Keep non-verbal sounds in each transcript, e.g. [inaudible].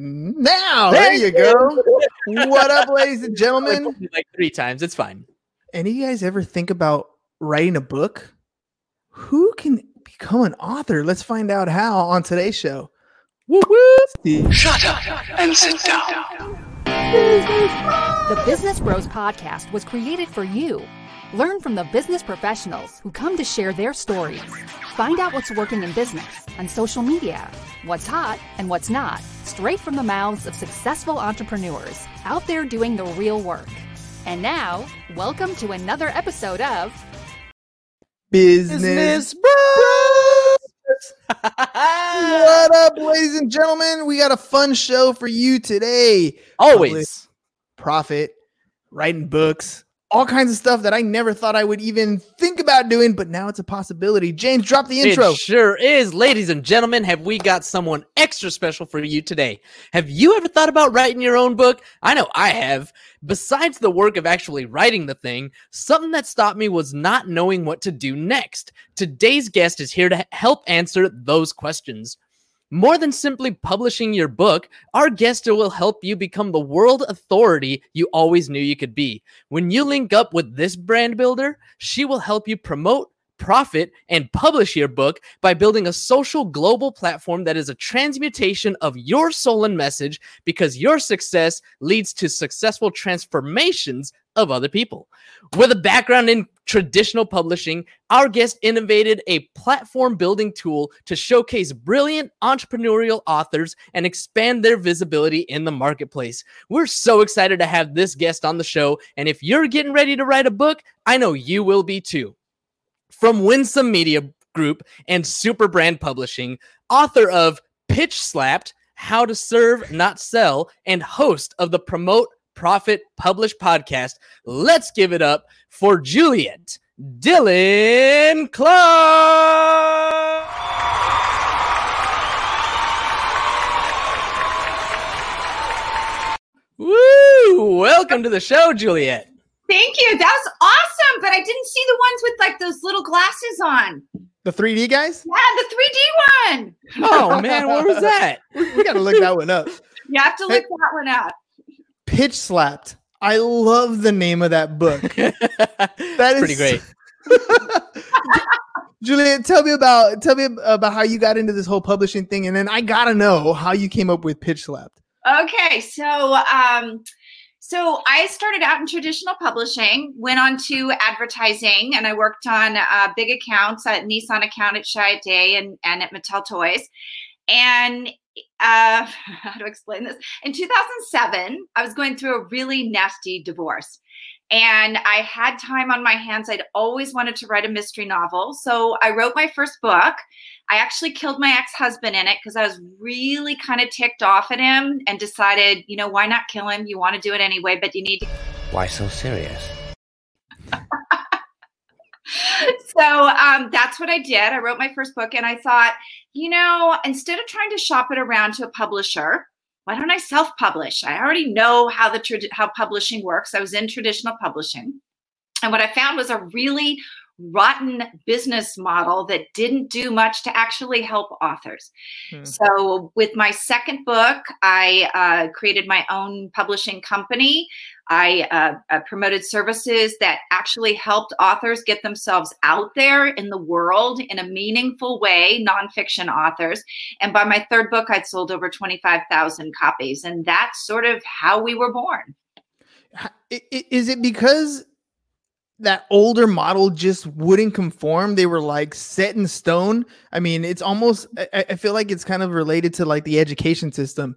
Now, there you go. [laughs] what up, ladies and gentlemen? Like three times. It's fine. Any of you guys ever think about writing a book? Who can become an author? Let's find out how on today's show. Woo woo! Shut up and sit down. The Business Bros Podcast was created for you. Learn from the business professionals who come to share their stories. Find out what's working in business, on social media, what's hot and what's not, straight from the mouths of successful entrepreneurs out there doing the real work. And now, welcome to another episode of Business, Business Bros. [laughs] what up, ladies and gentlemen? We got a fun show for you today. Always profit, writing books, all kinds of stuff that I never thought I would even think about doing, but now it's a possibility. James, drop the intro. It sure is. Ladies and gentlemen, have we got someone extra special for you today? Have you ever thought about writing your own book? I know I have. Besides the work of actually writing the thing, something that stopped me was not knowing what to do next. Today's guest is here to help answer those questions. More than simply publishing your book, our guest will help you become the world authority you always knew you could be. When you link up with this brand builder, she will help you promote, profit, and publish your book by building a social global platform that is a transmutation of your soul and message because your success leads to successful transformations of other people. With a background in traditional publishing, our guest innovated a platform building tool to showcase brilliant entrepreneurial authors and expand their visibility in the marketplace. We're so excited to have this guest on the show. And if you're getting ready to write a book, I know you will be too. From Winsome Media Group and Super Brand Publishing, author of Pitch Slapped, How to Serve, Not Sell, and host of the Promote Profit Publish podcast. Let's give it up for Juliet Dylan Clark. Woo! Welcome to the show, Juliet. Thank you. That was awesome, but I didn't see the ones with like those little glasses on. The 3D guys? Yeah, the 3D one. Oh man, what was that? [laughs] we gotta look that one up. You have to look hey, that one up. Pitch slapped. I love the name of that book. [laughs] that is pretty great. [laughs] Juliet, tell me about tell me about how you got into this whole publishing thing, and then I gotta know how you came up with Pitch Slapped. Okay, so um, so I started out in traditional publishing, went on to advertising, and I worked on uh, big accounts at Nissan account at Chiat and and at Mattel Toys. And uh, [laughs] how to explain this? In 2007, I was going through a really nasty divorce. And I had time on my hands. I'd always wanted to write a mystery novel. So I wrote my first book. I actually killed my ex husband in it because I was really kind of ticked off at him and decided, you know, why not kill him? You want to do it anyway, but you need to. [laughs] Why so serious? [laughs] so um, that's what I did. I wrote my first book and I thought, you know, instead of trying to shop it around to a publisher, why don't I self-publish? I already know how the how publishing works. I was in traditional publishing. And what I found was a really rotten business model that didn't do much to actually help authors. Hmm. So, with my second book, I uh, created my own publishing company. I uh, uh, promoted services that actually helped authors get themselves out there in the world in a meaningful way, nonfiction authors. And by my third book, I'd sold over 25,000 copies. And that's sort of how we were born. Is it because that older model just wouldn't conform. They were like set in stone. I mean, it's almost I, I, feel like it's kind of related to like the education system.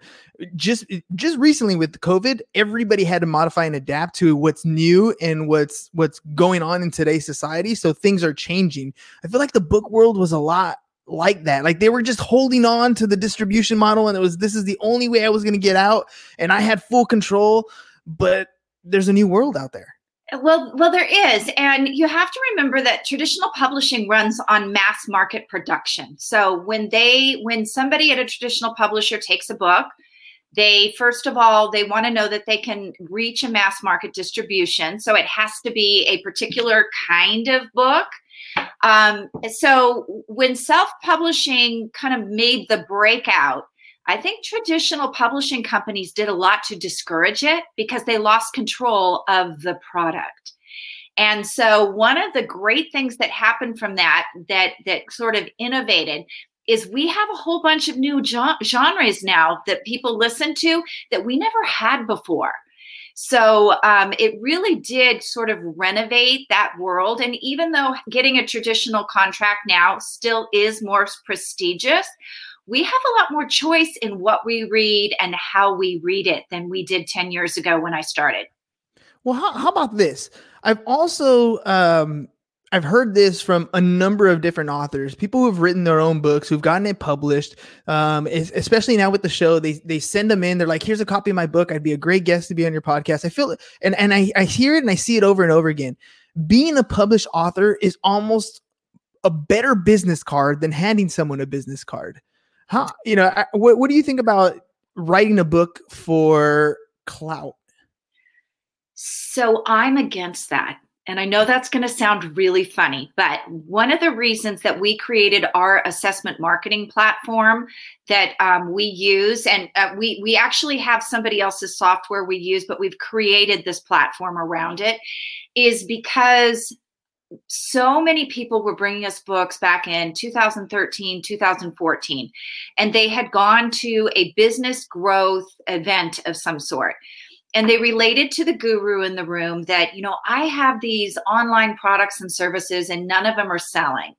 Just just recently with COVID, everybody had to modify and adapt to what's new and what's what's going on in today's society. So things are changing. I feel like the book world was a lot like that. Like they were just holding on to the distribution model and it was this is the only way I was going to get out and I had full control, but there's a new world out there. Well, well, there is, and you have to remember that traditional publishing runs on mass market production. So when they, when somebody at a traditional publisher takes a book, they first of all they want to know that they can reach a mass market distribution. So it has to be a particular kind of book. Um, so when self-publishing kind of made the breakout, I think traditional publishing companies did a lot to discourage it because they lost control of the product. And so one of the great things that happened from that that that sort of innovated is we have a whole bunch of new genres now that people listen to that we never had before. So um, it really did sort of renovate that world. And even though getting a traditional contract now still is more prestigious, we have a lot more choice in what we read and how we read it than we did 10 years ago when I started. Well, how, how about this? I've also um, I've heard this from a number of different authors, people who've written their own books, who've gotten it published. Um, especially now with the show, they they send them in. They're like, "Here's a copy of my book. I'd be a great guest to be on your podcast." I feel it, and and I I hear it and I see it over and over again. Being a published author is almost a better business card than handing someone a business card. Huh? You know, what what do you think about writing a book for clout? So I'm against that. And I know that's going to sound really funny, but one of the reasons that we created our assessment marketing platform that um, we use, and uh, we we actually have somebody else's software we use, but we've created this platform around it, is because so many people were bringing us books back in 2013 2014 and they had gone to a business growth event of some sort. And they related to the guru in the room that you know i have these online products and services and none of them are selling.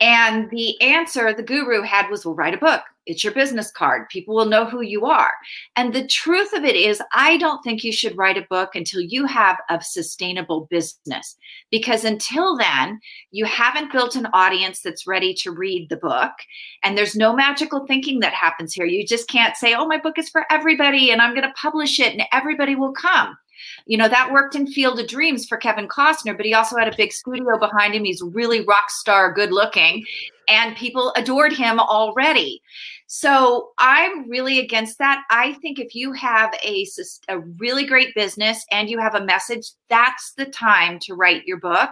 And the answer the guru had was well write a book it's your business card. People will know who you are. And the truth of it is, I don't think you should write a book until you have a sustainable business. Because until then, you haven't built an audience that's ready to read the book. And there's no magical thinking that happens here. You just can't say, oh, my book is for everybody and I'm going to publish it and everybody will come. You know, that worked in Field of Dreams for Kevin Costner, but he also had a big studio behind him. He's really rock star good looking, and people adored him already. So I'm really against that. I think if you have a, a really great business and you have a message, that's the time to write your book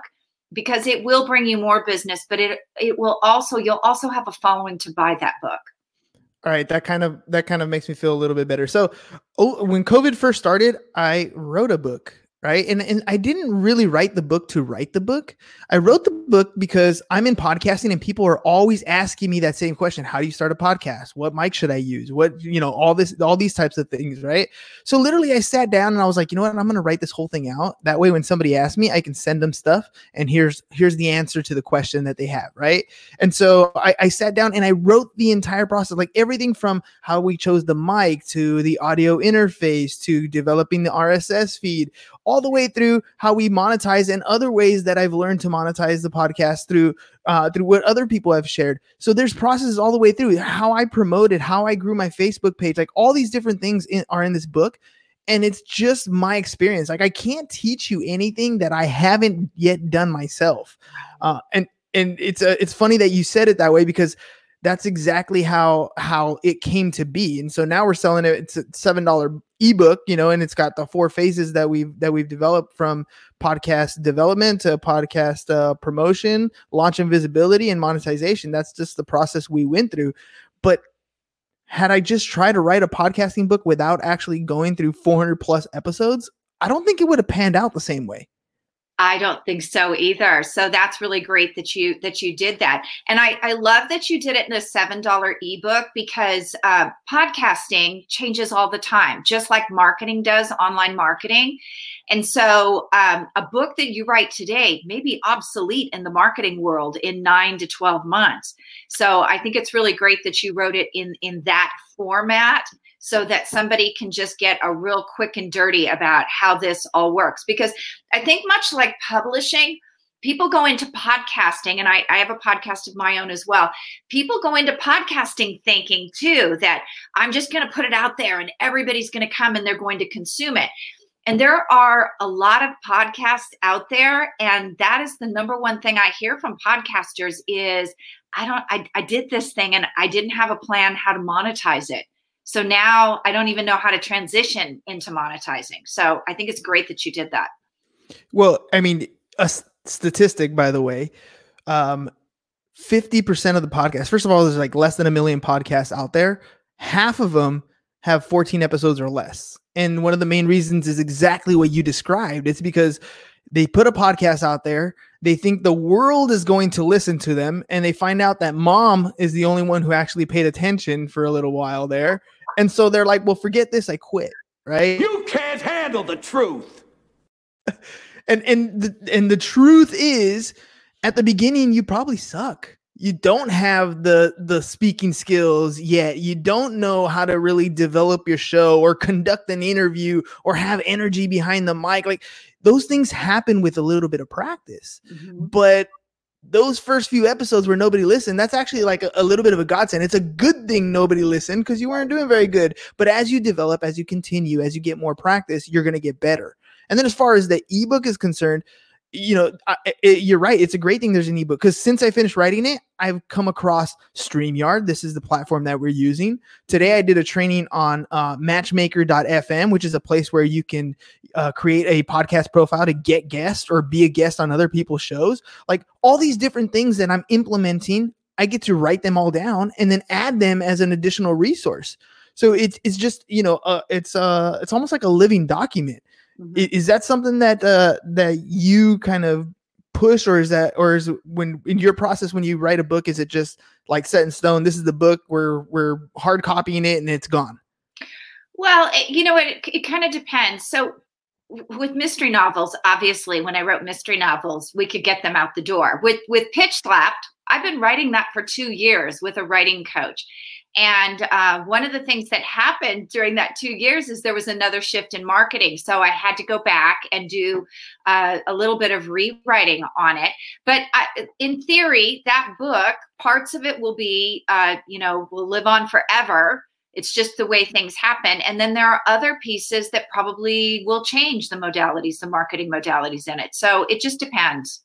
because it will bring you more business, but it it will also you'll also have a following to buy that book. All right, that kind of that kind of makes me feel a little bit better. So, oh, when COVID first started, I wrote a book right? And and i didn't really write the book to write the book. I wrote the book because i'm in podcasting and people are always asking me that same question how do you start a podcast? What mic should i use? What you know all this all these types of things right? So literally i sat down and i was like you know what? I'm going to write this whole thing out. That way when somebody asks me i can send them stuff and here's here's the answer to the question that they have right? And so i, I sat down and i wrote the entire process like everything from how we chose the mic to the audio interface to developing the rss feed all the way through how we monetize and other ways that I've learned to monetize the podcast through uh, through what other people have shared. So there's processes all the way through how I promoted, how I grew my Facebook page, like all these different things in, are in this book. And it's just my experience. Like I can't teach you anything that I haven't yet done myself. Uh, and and it's uh, it's funny that you said it that way because that's exactly how how it came to be. And so now we're selling it it's a seven dollar ebook you know and it's got the four phases that we've that we've developed from podcast development to podcast uh, promotion launch and visibility and monetization. That's just the process we went through. But had i just tried to write a podcasting book without actually going through 400 plus episodes i don't think it would have panned out the same way I don't think so either. So that's really great that you that you did that, and I I love that you did it in a seven dollar ebook because uh, podcasting changes all the time, just like marketing does, online marketing. And so um, a book that you write today may be obsolete in the marketing world in nine to twelve months. So I think it's really great that you wrote it in in that format so that somebody can just get a real quick and dirty about how this all works. Because I think, much like publishing, people go into podcasting, and I, I have a podcast of my own as well. People go into podcasting thinking too that I'm just going to put it out there and everybody's going to come and they're going to consume it. And there are a lot of podcasts out there, and that is the number one thing I hear from podcasters is I don't I, I did this thing and I didn't have a plan how to monetize it. So now I don't even know how to transition into monetizing. So I think it's great that you did that. Well, I mean, a statistic, by the way, um, 50% of the podcast, first of all, there's like less than a million podcasts out there. half of them have 14 episodes or less. And one of the main reasons is exactly what you described. It's because they put a podcast out there, they think the world is going to listen to them, and they find out that mom is the only one who actually paid attention for a little while there. And so they're like, well, forget this, I quit. Right. You can't handle the truth. [laughs] and and the, and the truth is at the beginning you probably suck you don't have the the speaking skills yet. You don't know how to really develop your show or conduct an interview or have energy behind the mic. Like those things happen with a little bit of practice. Mm-hmm. but those first few episodes where nobody listened that's actually like a, a little bit of a godsend. It's a good thing nobody listened because you weren't doing very good. But as you develop as you continue as you get more practice you're going to get better. And then as far as the ebook is concerned you know, I, it, you're right. It's a great thing there's an ebook because since I finished writing it, I've come across StreamYard. This is the platform that we're using. Today, I did a training on uh, matchmaker.fm, which is a place where you can uh, create a podcast profile to get guests or be a guest on other people's shows. Like all these different things that I'm implementing, I get to write them all down and then add them as an additional resource. So it's it's just you know uh, it's uh it's almost like a living document Mm-hmm. Is that something that uh, that you kind of push, or is that, or is when in your process when you write a book, is it just like set in stone? This is the book. We're we're hard copying it, and it's gone. Well, it, you know, it it kind of depends. So with mystery novels, obviously, when I wrote mystery novels, we could get them out the door. With with Pitch Slapped, I've been writing that for two years with a writing coach. And uh, one of the things that happened during that two years is there was another shift in marketing. So I had to go back and do uh, a little bit of rewriting on it. But I, in theory, that book, parts of it will be, uh, you know, will live on forever. It's just the way things happen. And then there are other pieces that probably will change the modalities, the marketing modalities in it. So it just depends.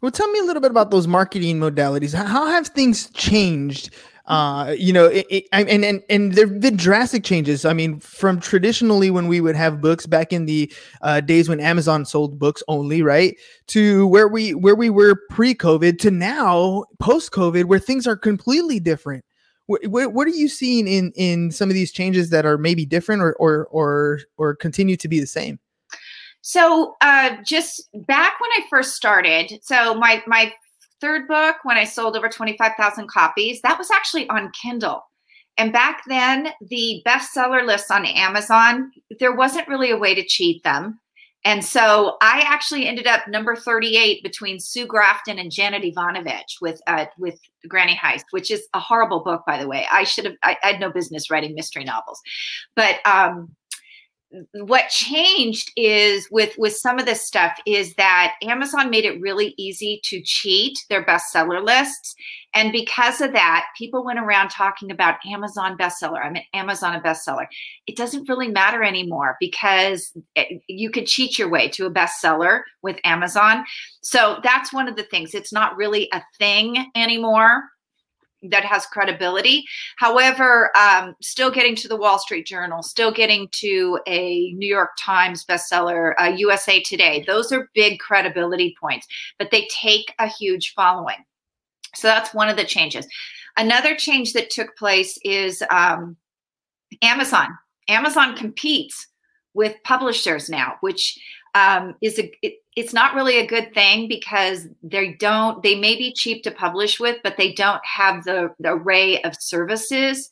Well, tell me a little bit about those marketing modalities. How have things changed uh you know it, it, and and and there've been drastic changes i mean from traditionally when we would have books back in the uh, days when amazon sold books only right to where we where we were pre-covid to now post-covid where things are completely different what, what are you seeing in in some of these changes that are maybe different or or or or continue to be the same so uh, just back when I first started, so my my third book, when I sold over 25,000 copies, that was actually on Kindle. And back then, the bestseller lists on Amazon, there wasn't really a way to cheat them. And so I actually ended up number 38 between Sue Grafton and Janet Evanovich with uh, with Granny Heist, which is a horrible book, by the way. I should have I, I had no business writing mystery novels. But um, what changed is with with some of this stuff is that Amazon made it really easy to cheat their bestseller lists. And because of that people went around talking about Amazon bestseller I'm an Amazon a bestseller. It doesn't really matter anymore because it, you could cheat your way to a bestseller with Amazon. So that's one of the things. It's not really a thing anymore that has credibility. However, um, still getting to the Wall Street Journal, still getting to a New York Times bestseller, uh, USA Today, those are big credibility points, but they take a huge following. So that's one of the changes. Another change that took place is um, Amazon. Amazon competes with publishers now, which um, is a it, it's not really a good thing because they don't they may be cheap to publish with but they don't have the, the array of services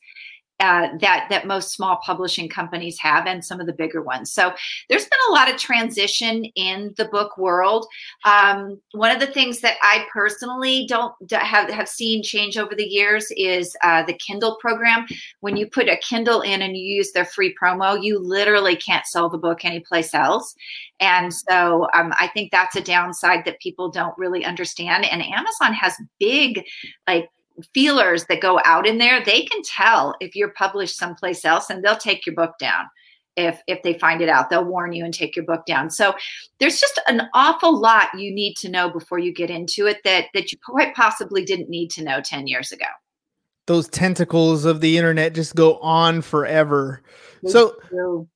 uh, that that most small publishing companies have and some of the bigger ones. So there's been a lot of transition in the book world. Um, one of the things that I personally don't have have seen change over the years is uh, the Kindle program. When you put a Kindle in and you use their free promo, you literally can't sell the book anyplace else. And so um, I think that's a downside that people don't really understand. And Amazon has big like feelers that go out in there, they can tell if you're published someplace else and they'll take your book down. If, if they find it out, they'll warn you and take your book down. So there's just an awful lot you need to know before you get into it that that you quite possibly didn't need to know 10 years ago. Those tentacles of the internet just go on forever. They so do.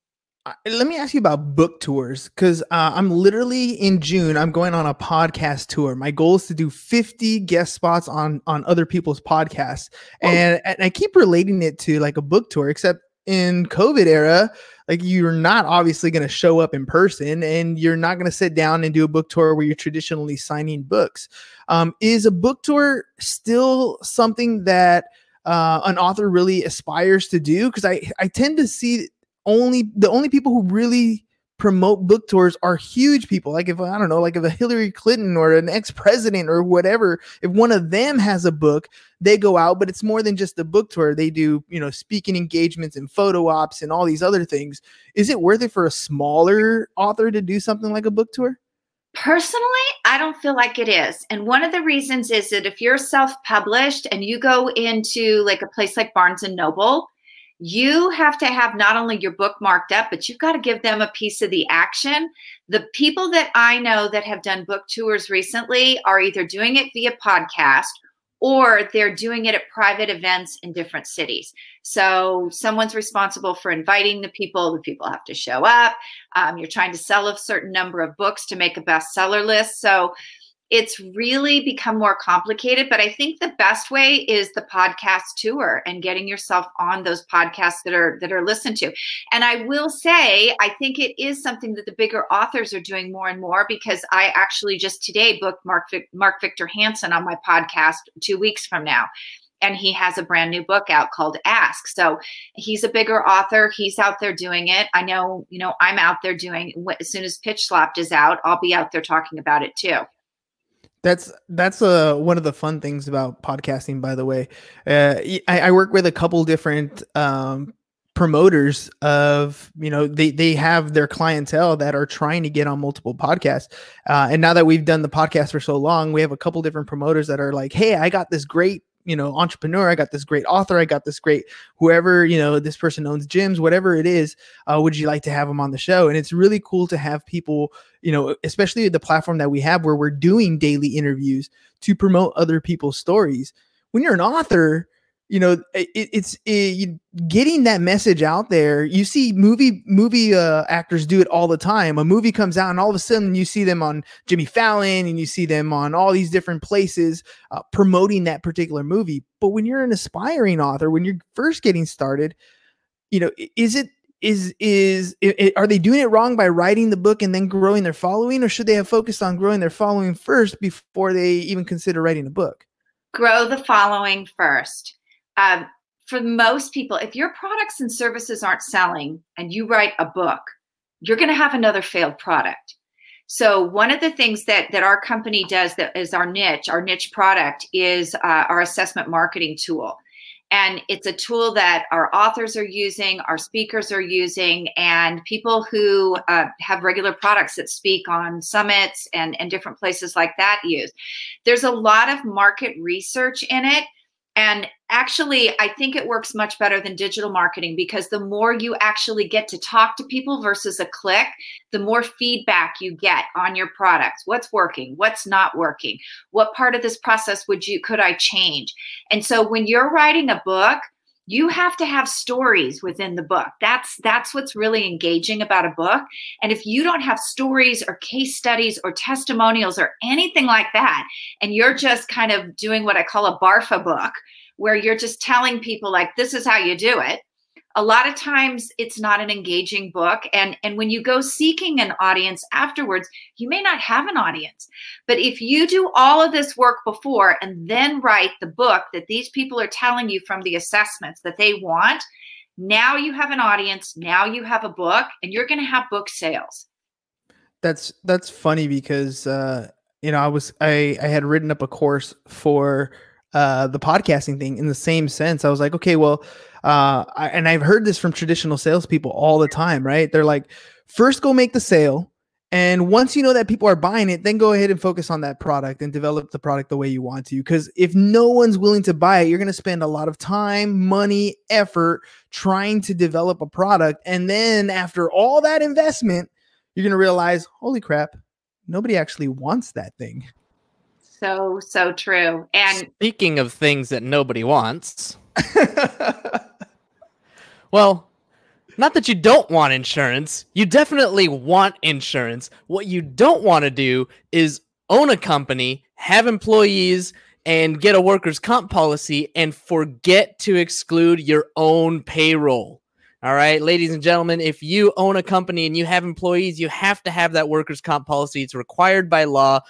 Let me ask you about book tours because uh, I'm literally in June. I'm going on a podcast tour. My goal is to do 50 guest spots on on other people's podcasts, and, and I keep relating it to like a book tour. Except in COVID era, like you're not obviously going to show up in person, and you're not going to sit down and do a book tour where you're traditionally signing books. Um, is a book tour still something that uh, an author really aspires to do? Because I I tend to see only the only people who really promote book tours are huge people. Like if I don't know, like if a Hillary Clinton or an ex-president or whatever, if one of them has a book, they go out, but it's more than just a book tour. They do, you know, speaking engagements and photo ops and all these other things. Is it worth it for a smaller author to do something like a book tour? Personally, I don't feel like it is. And one of the reasons is that if you're self-published and you go into like a place like Barnes and Noble, you have to have not only your book marked up, but you've got to give them a piece of the action. The people that I know that have done book tours recently are either doing it via podcast or they're doing it at private events in different cities. So someone's responsible for inviting the people. The people have to show up. Um, you're trying to sell a certain number of books to make a bestseller list. So it's really become more complicated but i think the best way is the podcast tour and getting yourself on those podcasts that are that are listened to. And i will say i think it is something that the bigger authors are doing more and more because i actually just today booked mark mark victor hansen on my podcast two weeks from now. And he has a brand new book out called ask. So he's a bigger author. He's out there doing it. I know you know i'm out there doing as soon as pitch slapped is out i'll be out there talking about it too that's that's uh, one of the fun things about podcasting. By the way, uh, I, I work with a couple different um, promoters of you know they they have their clientele that are trying to get on multiple podcasts uh, and now that we've done the podcast for so long we have a couple different promoters that are like hey i got this great you know entrepreneur i got this great author i got this great whoever you know this person owns gyms whatever it is uh, would you like to have them on the show? And it's really cool to have people you know especially the platform that we have where we're doing daily interviews to promote other people's stories. When you're an author you know it, it's it, getting that message out there you see movie movie uh, actors do it all the time. A movie comes out and all of a sudden you see them on jimmy fallon and you see them on all these different places uh, promoting that particular movie. But when you're an aspiring author when you're first getting started you know is it is is it, are they doing it wrong by writing the book and then growing their following or should they have focused on growing their following first before they even consider writing a book? Grow the following first um, for most people, if your products and services aren't selling and you write a book, you're going to have another failed product. So one of the things that that our company does that is our niche, our niche product is uh, our assessment marketing tool. And it's a tool that our authors are using, our speakers are using, and people who uh, have regular products that speak on summits and, and different places like that use. There's a lot of market research in it and actually, I think it works much better than digital marketing because the more you actually get to talk to people versus a click, the more feedback you get on your products. What's working? What's not working? What part of this process would you could I change? And so when you're writing a book, you have to have stories within the book. That's that's what's really engaging about a book. And if you don't have stories or case studies or testimonials or anything like that and you're just kind of doing what i call a barfa book where you're just telling people like this is how you do it a lot of times it's not an engaging book. And and when you go seeking an audience afterwards you may not have an audience. But if you do all of this work before and then write the book that these people are telling you from the assessments that they want now you have an audience now you have a book and you're going to have book sales. That's that's funny because uh you know i was i i had written up a course for uh, the podcasting thing in the same sense. I was like, okay, well, uh, I, and I've heard this from traditional salespeople all the time, right? They're like, first go make the sale. And once you know that people are buying it, then go ahead and focus on that product and develop the product the way you want to. Because if no one's willing to buy it, you're going to spend a lot of time, money, effort trying to develop a product. And then after all that investment, you're going to realize, holy crap, nobody actually wants that thing so so true. And speaking of things that nobody wants, [laughs] well, Not that you don't want insurance. You definitely want insurance. What you don't want to do is own a company, have employees, and get a workers' comp policy and forget to exclude your own payroll. All right, ladies and gentlemen, if you own a company and you have employees, you have to have that workers' comp policy. It's required by law.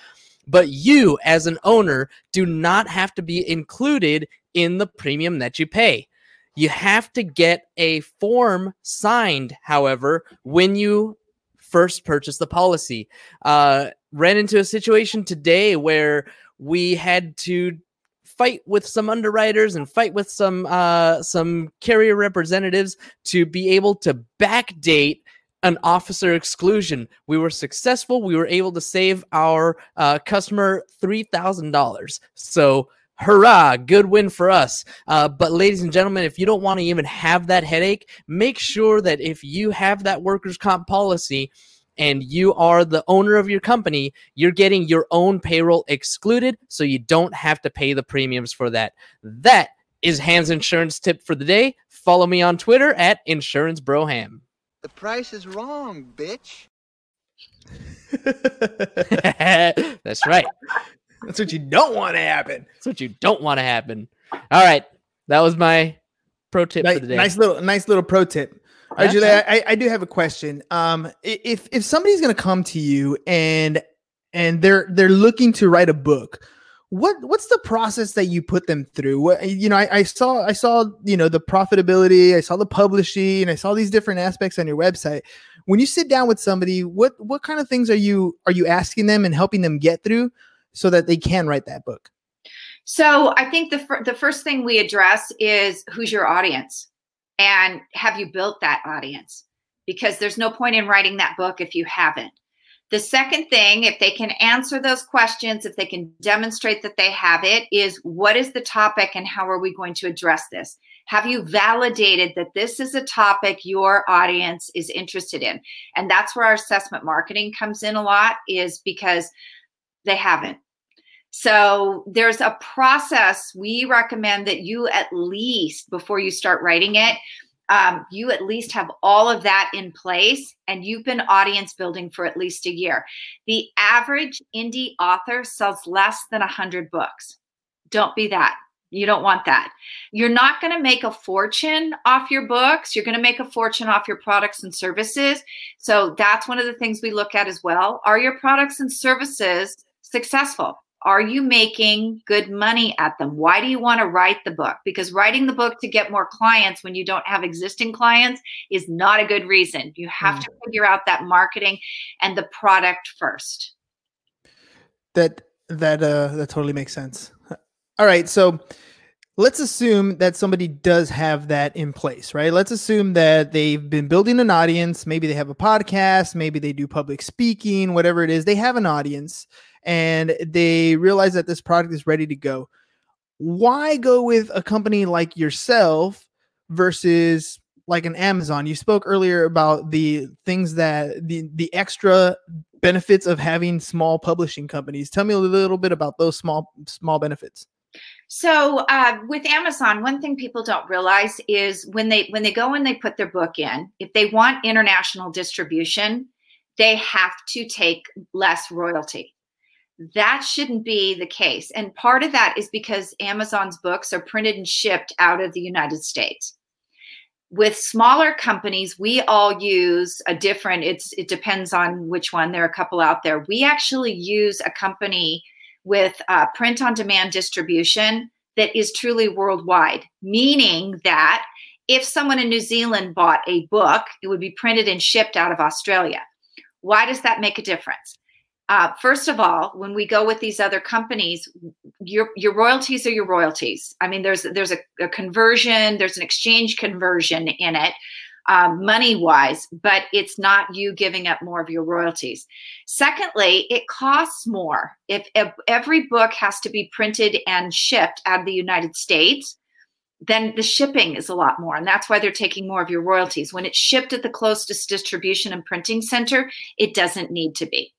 But you, as an owner, do not have to be included in the premium that you pay. You have to get a form signed, however, when you first purchase the policy. Uh, ran into a situation today where we had to fight with some underwriters and fight with some uh, some carrier representatives to be able to backdate an officer exclusion. We were successful. We were able to save our uh, customer three thousand dollars. So hurrah good win for us uh, but ladies and gentlemen if you don't want to even have that headache make sure that if you have that workers comp policy and you are the owner of your company you're getting your own payroll excluded so you don't have to pay the premiums for that that is ham's insurance tip for the day follow me on twitter at insurance broham the price is wrong bitch [laughs] that's right That's what you don't want to happen. That's what you don't want to happen. All right. That was my pro tip nice, for the day. Nice little nice little pro tip. All right, Julia, I, I do have a question. Um, if if somebody's gonna come to you and and they're they're looking to write a book, what what's the process that you put them through? What you know, I, I saw I saw you know the profitability, I saw the publishing, I saw these different aspects on your website. When you sit down with somebody, what what kind of things are you are you asking them and helping them get through so that they can write that book? So I think the the first thing we address is who's your audience, and have you built that audience? Because there's no point in writing that book if you haven't. The second thing, if they can answer those questions, if they can demonstrate that they have it, is what is the topic and how are we going to address this? Have you validated that this is a topic your audience is interested in? And that's where our assessment marketing comes in a lot, is because they haven't. So there's a process we recommend that you at least before you start writing it, um, you at least have all of that in place and you've been audience building for at least a year. The average indie author sells less than 100 books. Don't be that. You don't want that. You're not going to make a fortune off your books. You're going to make a fortune off your products and services. So that's one of the things we look at as well. Are your products and services successful? Are you making good money at them? Why do you want to write the book? Because writing the book to get more clients when you don't have existing clients is not a good reason. You have mm. to figure out that marketing and the product first. That that uh that totally makes sense. All right, so let's assume that somebody does have that in place, right? Let's assume that they've been building an audience. Maybe they have a podcast, maybe they do public speaking, whatever it is. They have an audience and they realize that this product is ready to go. Why go with a company like yourself versus like an Amazon? You spoke earlier about the things that the the extra benefits of having small publishing companies. Tell me a little bit about those small small benefits. So uh, with Amazon, one thing people don't realize is when they when they go and they put their book in, if they want international distribution, they have to take less royalty that shouldn't be the case. And part of that is because Amazon's books are printed and shipped out of the United States. With smaller companies, we all use a different, it's it depends on which one. There are a couple out there. We actually use a company with uh, print on demand distribution that is truly worldwide, meaning that if someone in New Zealand bought a book, it would be printed and shipped out of Australia. Why does that make a difference? Uh, first of all, when we go with these other companies, your your royalties are your royalties. I mean, there's there's a, a conversion, there's an exchange conversion in it, um, money wise, but it's not you giving up more of your royalties. Secondly, it costs more if, if every book has to be printed and shipped out of the United States then the shipping is a lot more. And that's why they're taking more of your royalties. When it's shipped at the closest distribution and printing center, it doesn't need to be.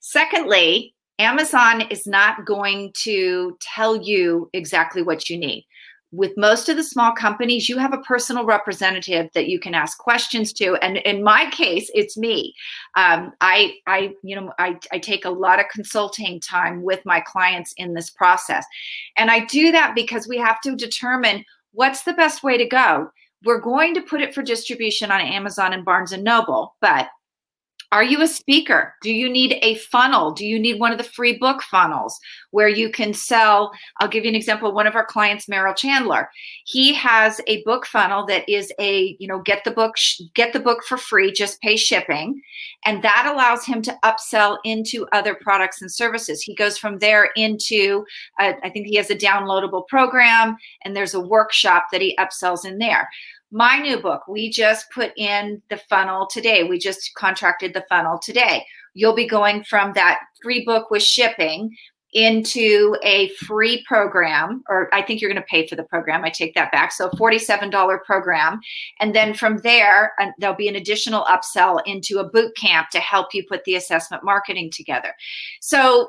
Secondly, Amazon is not going to tell you exactly what you need. with most of the small companies, you have a personal representative that you can ask questions to. And in my case, it's me. Um, I, I, you know, I, I take a lot of consulting time with my clients in this process. And I do that because we have to determine what's the best way to go. We're going to put it for distribution on Amazon and Barnes and Noble, but are you a speaker? Do you need a funnel? Do you need one of the free book funnels where you can sell? I'll give you an example. One of our clients, Merrill Chandler, he has a book funnel that is a, you know, get the book, get the book for free, just pay shipping. And that allows him to upsell into other products and services. He goes from there into, uh, I think he has a downloadable program and there's a workshop that he upsells in there my new book we just put in the funnel today. We just contracted the funnel today. You'll be going from that free book with shipping into a free program or i think you're going to pay for the program. I take that back. So $47 program. And then from there uh, there'll be an additional upsell into a boot camp to help you put the assessment marketing together. So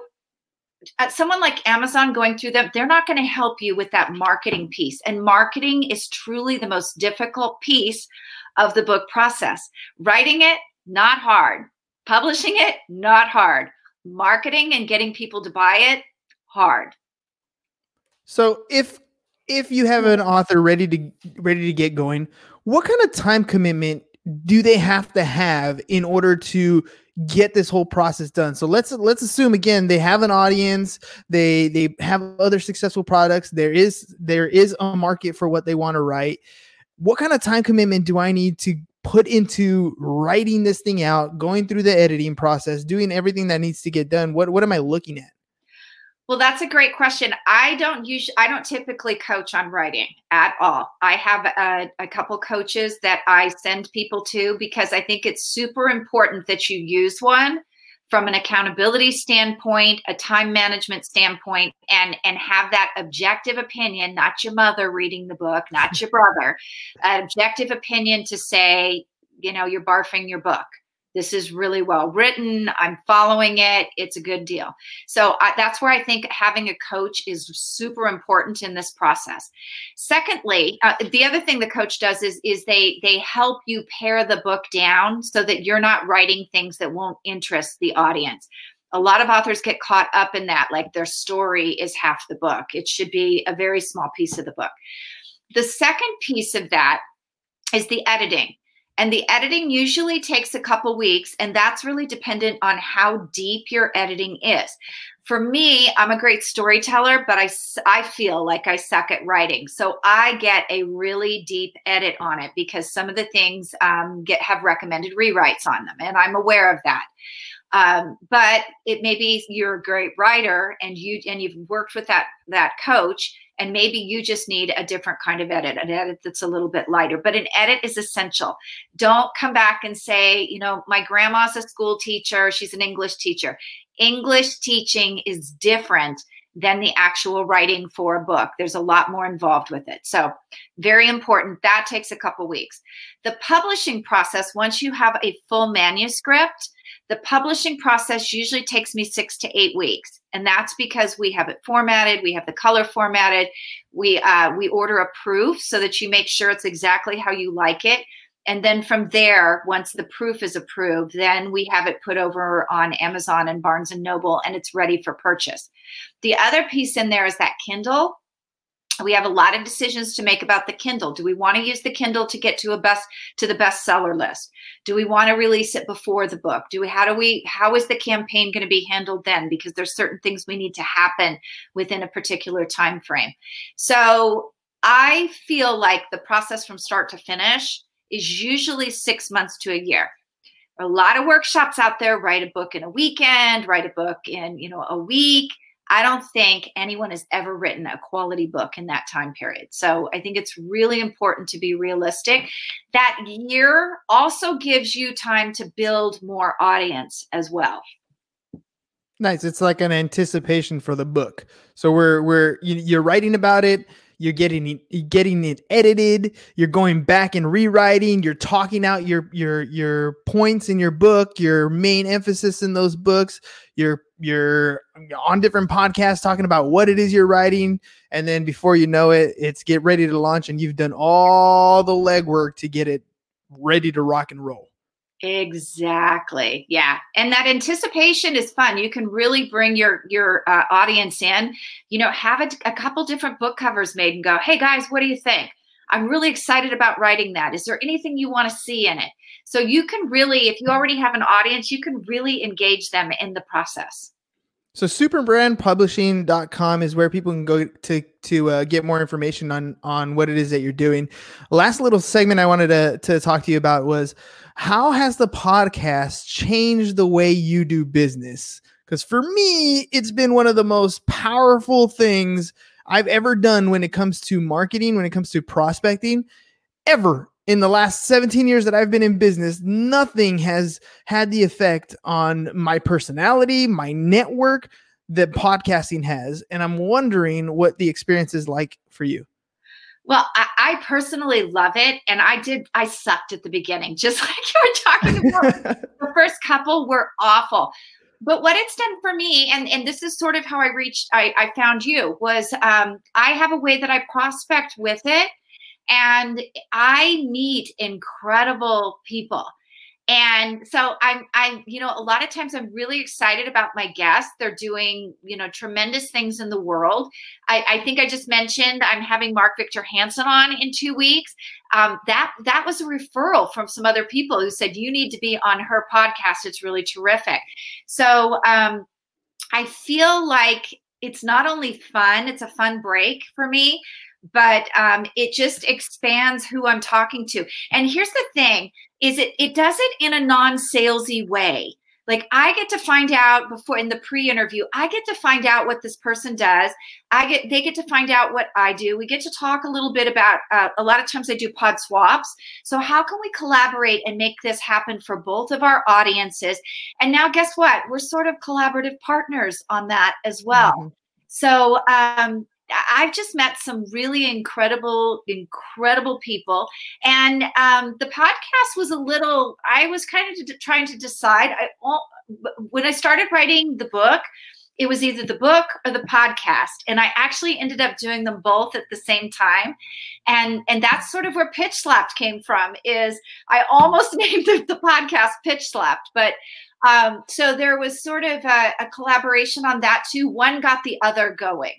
someone like Amazon going through them, they're not going to help you with that marketing piece. And marketing is truly the most difficult piece of the book process. Writing it, not hard. Publishing it, not hard. Marketing and getting people to buy it, hard. So if if you have an author ready to ready to get going, what kind of time commitment do they have to have in order to get this whole process done. So let's let's assume again they have an audience, they they have other successful products. There is there is a market for what they want to write. What kind of time commitment do I need to put into writing this thing out, going through the editing process, doing everything that needs to get done? What what am I looking at? Well, that's a great question. I don't usually, I don't typically coach on writing at all. I have a, a, couple coaches that I send people to because I think it's super important that you use one from an accountability standpoint, a time management standpoint, and and have that objective opinion, not your mother reading the book, not your brother, an [laughs] objective opinion to say, you know, you're barfing your book this is really well written i'm following it it's a good deal. So I, that's where i think having a coach is super important in this process. Secondly uh, the other thing the coach does is is they they help you pare the book down so that you're not writing things that won't interest the audience. A lot of authors get caught up in that like their story is half the book. It should be a very small piece of the book. The second piece of that is the editing and the editing usually takes a couple weeks, and that's really dependent on how deep your editing is. For me, I'm a great storyteller, but I, I feel like I suck at writing. So I get a really deep edit on it because some of the things um, get have recommended rewrites on them, and I'm aware of that. Um, but it may be you're a great writer and you and you've worked with that that coach and maybe you just need a different kind of edit an edit that's a little bit lighter but an edit is essential. Don't come back and say you know my grandma's a school teacher she's an english teacher. English teaching is different than the actual writing for a book. There's a lot more involved with it. So very important. That takes a couple weeks. The publishing process once you have a full manuscript the publishing process usually takes me six to eight weeks, and that's because we have it formatted, we have the color formatted, we uh, we order a proof so that you make sure it's exactly how you like it. And then from there, once the proof is approved, then we have it put over on Amazon and Barnes and Noble, and it's ready for purchase. The other piece in there is that Kindle we have a lot of decisions to make about the kindle. Do we want to use the kindle to get to a best to the bestseller list? Do we want to release it before the book? Do we how do we how is the campaign going to be handled then? Because there's certain things we need to happen within a particular time frame so i feel like the process from start to finish is usually six months to a year. A lot of workshops out there. Write a book in a weekend write a book in you know a week I don't think anyone has ever written a quality book in that time period. So I think it's really important to be realistic. That year also gives you time to build more audience as well. Nice. It's like an anticipation for the book. So we're we're you're writing about it you're getting it, getting it edited you're going back and rewriting you're talking out your your your points in your book your main emphasis in those books you're you're on different podcasts talking about what it is you're writing and then before you know it it's get ready to launch and you've done all the legwork to get it ready to rock and roll Exactly. Yeah. And that anticipation is fun. You can really bring your your uh, audience in. You know, have a, a couple different book covers made and go, "Hey guys, what do you think? I'm really excited about writing that. Is there anything you want to see in it?" So you can really if you already have an audience, you can really engage them in the process. So superbrandpublishing.com is where people can go to to uh, get more information on on what it is that you're doing. Last little segment I wanted to to talk to you about was how has the podcast changed the way you do business? Because for me, it's been one of the most powerful things I've ever done when it comes to marketing, when it comes to prospecting, ever in the last 17 years that I've been in business, nothing has had the effect on my personality, my network that podcasting has. And I'm wondering what the experience is like for you. Well, I, I, personally love it. And I did, I sucked at the beginning, [laughs] just like you were talking about. [laughs] the first couple were awful. But what it's done for me, and, and this is sort of how I reached, I, I found you, was um, I have a way that I prospect with it. And I meet incredible people. And so I'm I'm you know a lot of times I'm really excited about my guests. They're doing you know tremendous things in the world. I, I think I just mentioned I'm having Mark Victor Hansen on in two weeks. Um, that that was a referral from some other people who said you need to be on her podcast. It's really terrific. So um, I feel like it's not only fun; it's a fun break for me but um, it just expands who I'm talking to. And here's the thing: is it it does it in a non-salesy way. Like I get to find out before in the pre-interview, I get to find out what this person does. I get they get to find out what I do. We get to talk a little bit about. Uh, a lot of times I do pod swaps. So how can we collaborate and make this happen for both of our audiences? And now guess what? We're sort of collaborative partners on that as well. Mm-hmm. So um, I've just met some really incredible, incredible people. And um, the podcast was a little, I was kind of trying to decide. I, when I started writing the book, it was either the book or the podcast. And i actually ended up doing them both at the same time. And and that's sort of where pitch slapped came from is i almost [laughs] named the, the podcast pitch slapped. But um, so there was sort of a, a collaboration on that too. One got the other going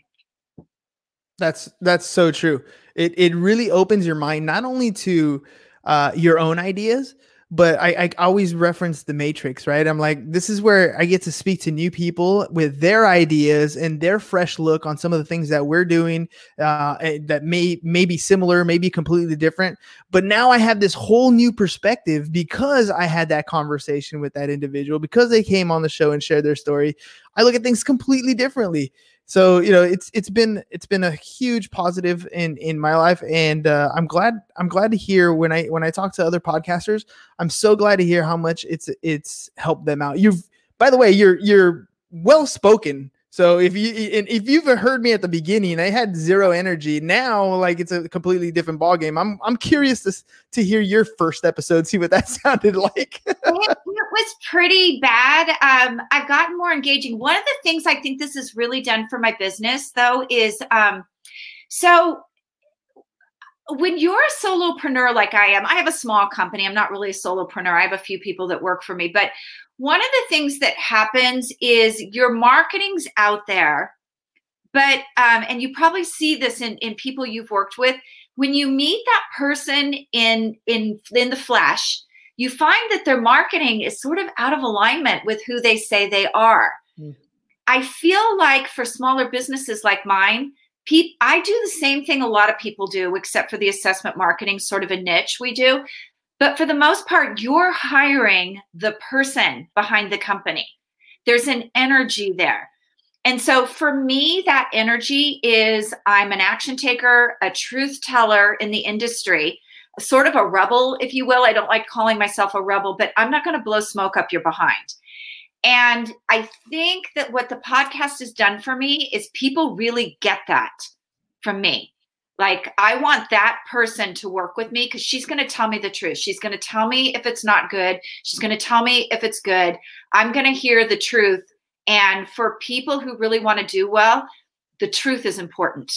that's that's so true. It it really opens your mind not only to uh, your own ideas, but I, I always reference the Matrix, right? I'm like, this is where I get to speak to new people with their ideas and their fresh look on some of the things that we're doing uh, eh, that may may be similar, maybe completely different. But now I have this whole new perspective because I had that conversation with that individual because they came on the show and shared their story. I look at things completely differently so you know it's it's been it's been a huge positive in in my life and uh, i'm glad i'm glad to hear when i when i talk to other podcasters i'm so glad to hear how much it's it's helped them out you've by the way you're you're well spoken so if you if you've heard me at the beginning, I had zero energy. Now, like it's a completely different ballgame. I'm I'm curious to to hear your first episode, see what that [laughs] sounded like. Was pretty bad. Um, I've gotten more engaging. One of the things I think this has really done for my business, though, is um, so when you're a solopreneur like I am, I have a small company. I'm not really a solopreneur. I have a few people that work for me, but one of the things that happens is your marketing's out there but um, and you probably see this in, in people you've worked with when you meet that person in in in the flesh you find that their marketing is sort of out of alignment with who they say they are mm. i feel like for smaller businesses like mine pe- i do the same thing a lot of people do except for the assessment marketing sort of a niche we do but for the most part, you're hiring the person behind the company. There's an energy there. And so for me, that energy is I'm an action taker, a truth teller in the industry, sort of a rebel, if you will. I don't like calling myself a rebel, but I'm not going to blow smoke up your behind. And I think that what the podcast has done for me is people really get that from me. Like, I want that person to work with me because she's going to tell me the truth. She's going to tell me if it's not good. She's going to tell me if it's good. I'm going to hear the truth And for people who really want to do well, the truth is important.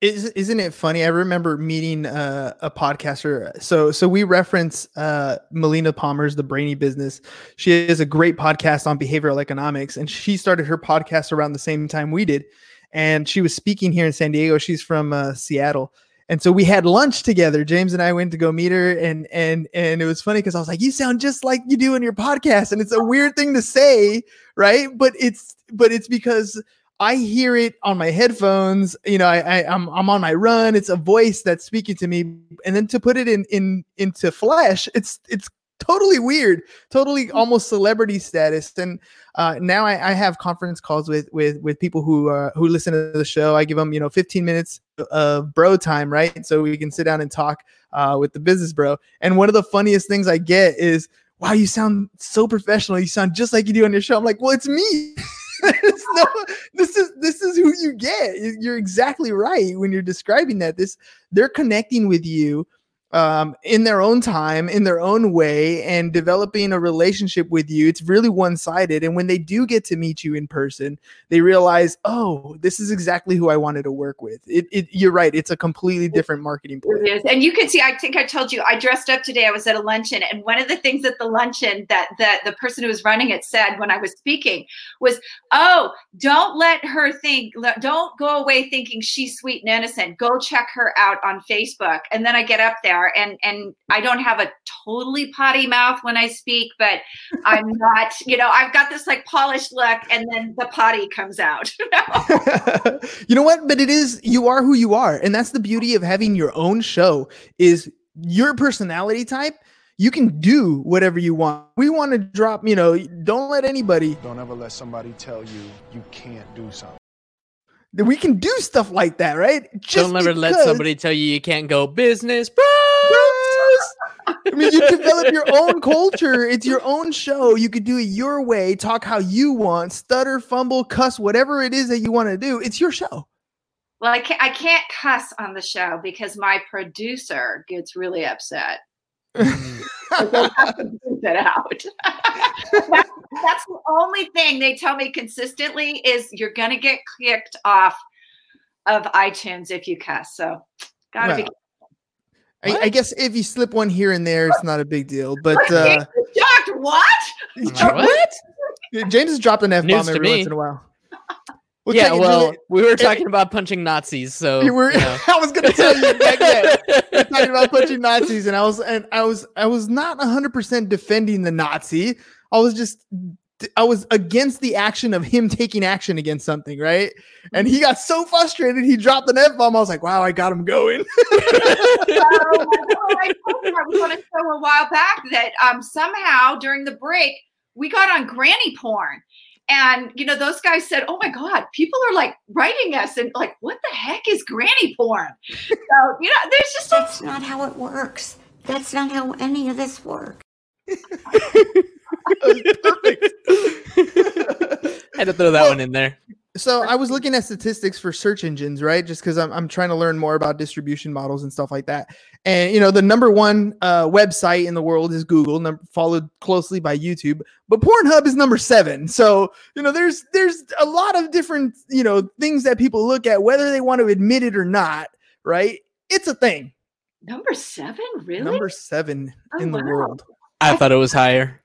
Is, isn't it funny? I remember meeting uh, a podcaster. So so we reference uh, Melina Palmer's The Brainy Business. She has a great podcast on behavioral economics, and she started her podcast around the same time we did. And she was speaking here in San Diego. She's from uh, Seattle, and so we had lunch together. James and I went to go meet her, and and and it was funny because I was like, "You sound just like you do in your podcast," and it's a weird thing to say, right? But it's but it's because I hear it on my headphones. You know, I, I I'm I'm on my run. It's a voice that's speaking to me, and then to put it in in into flesh, it's it's totally weird, totally almost celebrity status. And uh, now I, I, have conference calls with with with people who uh, who listen to the show. I give them you know 15 minutes of bro time, right? So we can sit down and talk uh, with the business bro. And one of the funniest things I get is, "Wow, you sound so professional. You sound just like you do on your show." I'm like, "Well, it's me." [laughs] no, this is this is who you get. You're exactly right when you're describing that. This they're connecting with you um, in their own time, in their own way, and developing a relationship with you. It's really one sided. And when they do get to meet you in person, they realize, oh, this is exactly who I wanted to work with. It, it you're right. It's a completely different marketing plan. And you can see, I think I told you, I dressed up today. I was at a luncheon. And one of the things at the luncheon that, that the person who was running it said when I was speaking was, oh, don't let her think, don't go away thinking she's sweet and innocent. Go check her out on Facebook. And then I get up there and and I don't have a totally potty mouth when I speak, but I'm not, you know, I've got this like polished look and then the potty comes out. [laughs] you know what? But it is you are who you are. And that's the beauty of having your own show is your personality type you can do whatever you want. We want to drop, you know, don't let anybody. Don't ever let somebody tell you you can't do something we can do stuff like that, right? Just Don't ever let somebody tell you you can't go business, bros. I mean, you develop your own culture. It's your own show. You could do it your way, talk how you want, stutter, fumble, cuss, whatever it is that you want to do. It's your show. Well, I can't, I can't cuss on the show because my producer gets really upset. [laughs] It out. [laughs] that's, that's the only thing they tell me consistently is you're gonna get kicked off of iTunes if you cuss. So gotta well, be. I, I, guess if you slip one here and there, it's not a big deal. But uh, shocked. What? what? James has dropped an f bomb every once in a while. Well, yeah, well, we were talking about punching Nazis, so you were. You know. [laughs] I was going to tell you back then. we were talking about punching Nazis, and I was, and I was, I was not hundred percent defending the Nazi. I was just, I was against the action of him taking action against something, right? And he got so frustrated, he dropped an f bomb. I was like, wow, I got him going. I was on a show a while back that um, somehow during the break we got on granny porn and you know those guys said oh my god people are like writing us and like what the heck is granny porn so you know there's just that's a- not how it works that's not how any of this works [laughs] perfect I [laughs] had to throw that well, one in there so I was looking at statistics for search engines, right? Just because I'm, I'm trying to learn more about distribution models and stuff like that. And you know, the number one uh, website in the world is Google, num- followed closely by YouTube. But Pornhub is number seven. So you know, there's there's a lot of different you know things that people look at, whether they want to admit it or not. Right? It's a thing. Number seven, really? Number seven oh, in wow. the world. I thought it was higher.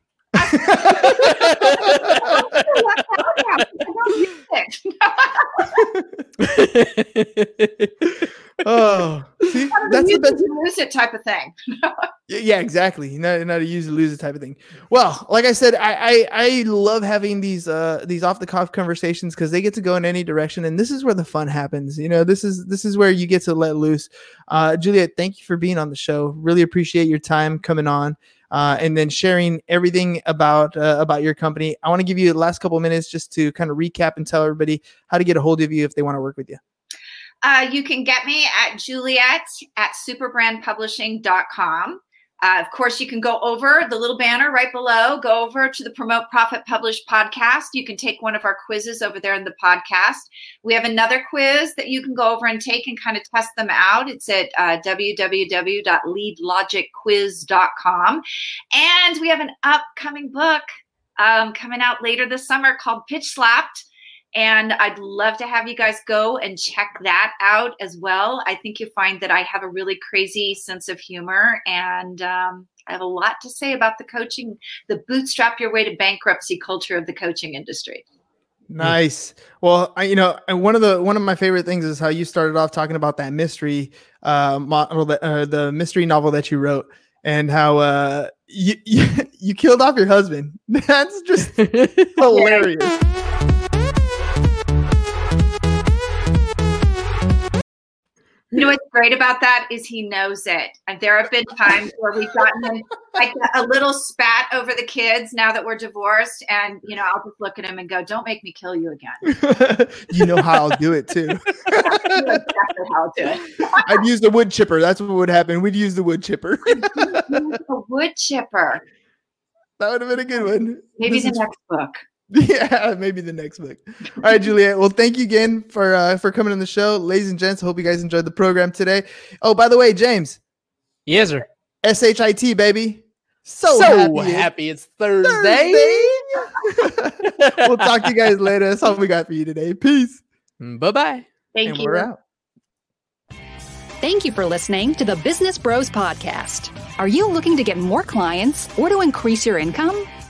[laughs] oh, see, that's the best. Lose it type of thing. [laughs] yeah, exactly. Not not a use it lose it type of thing. Well, like I said, I I, I love having these uh these off the cuff conversations because they get to go in any direction, and this is where the fun happens. You know, this is this is where you get to let loose. Uh, Juliet, thank you for being on the show. Really appreciate your time coming on uh, and then sharing everything about uh, about your company. I want to give you the last couple minutes just to kind of recap and tell everybody how to get a hold of you if they want to work with you. Uh, you can get me at Juliet at superbrandpublishing.com. Uh, of course, you can go over the little banner right below, go over to the Promote Profit Publish podcast. You can take one of our quizzes over there in the podcast. We have another quiz that you can go over and take and kind of test them out. It's at uh, www.leadlogicquiz.com. And we have an upcoming book um, coming out later this summer called Pitch Slapped. And I'd love to have you guys go and check that out as well. I think you find that I have a really crazy sense of humor and um, I have a lot to say about the coaching, the bootstrap your way to bankruptcy culture of the coaching industry. Nice. Well, I, you know, and one of the one of my favorite things is how you started off talking about that mystery uh, model, that, uh, the mystery novel that you wrote, and how uh, you, you [laughs] you killed off your husband. [laughs] That's just [laughs] hilarious. You know what's great about that is he knows it. And there have been times where we've gotten like a little spat over the kids now that we're divorced. And, you know, I'll just look at him and go, don't make me kill you again. [laughs] you know how I'll do it too. [laughs] exactly how I'll do it. [laughs] I'd use the wood chipper. That's what would happen. We'd use the wood chipper. a wood chipper. That would have been a good one. Maybe this the is- next book. [laughs] Yeah, maybe the next book. All right, Juliet. Well, thank you again for uh, for coming on the show, ladies and gents. Hope you guys enjoyed the program today. Oh, by the way, James. Yes, sir. SHIT, baby. So, so happy, happy it's Thursday. Thursday. we'll talk to you guys later. That's all we got for you today. Peace. Bye bye. Thank and you. We're out. Thank you for listening to the Business Bros Podcast. Are you looking to get more clients or to increase your income?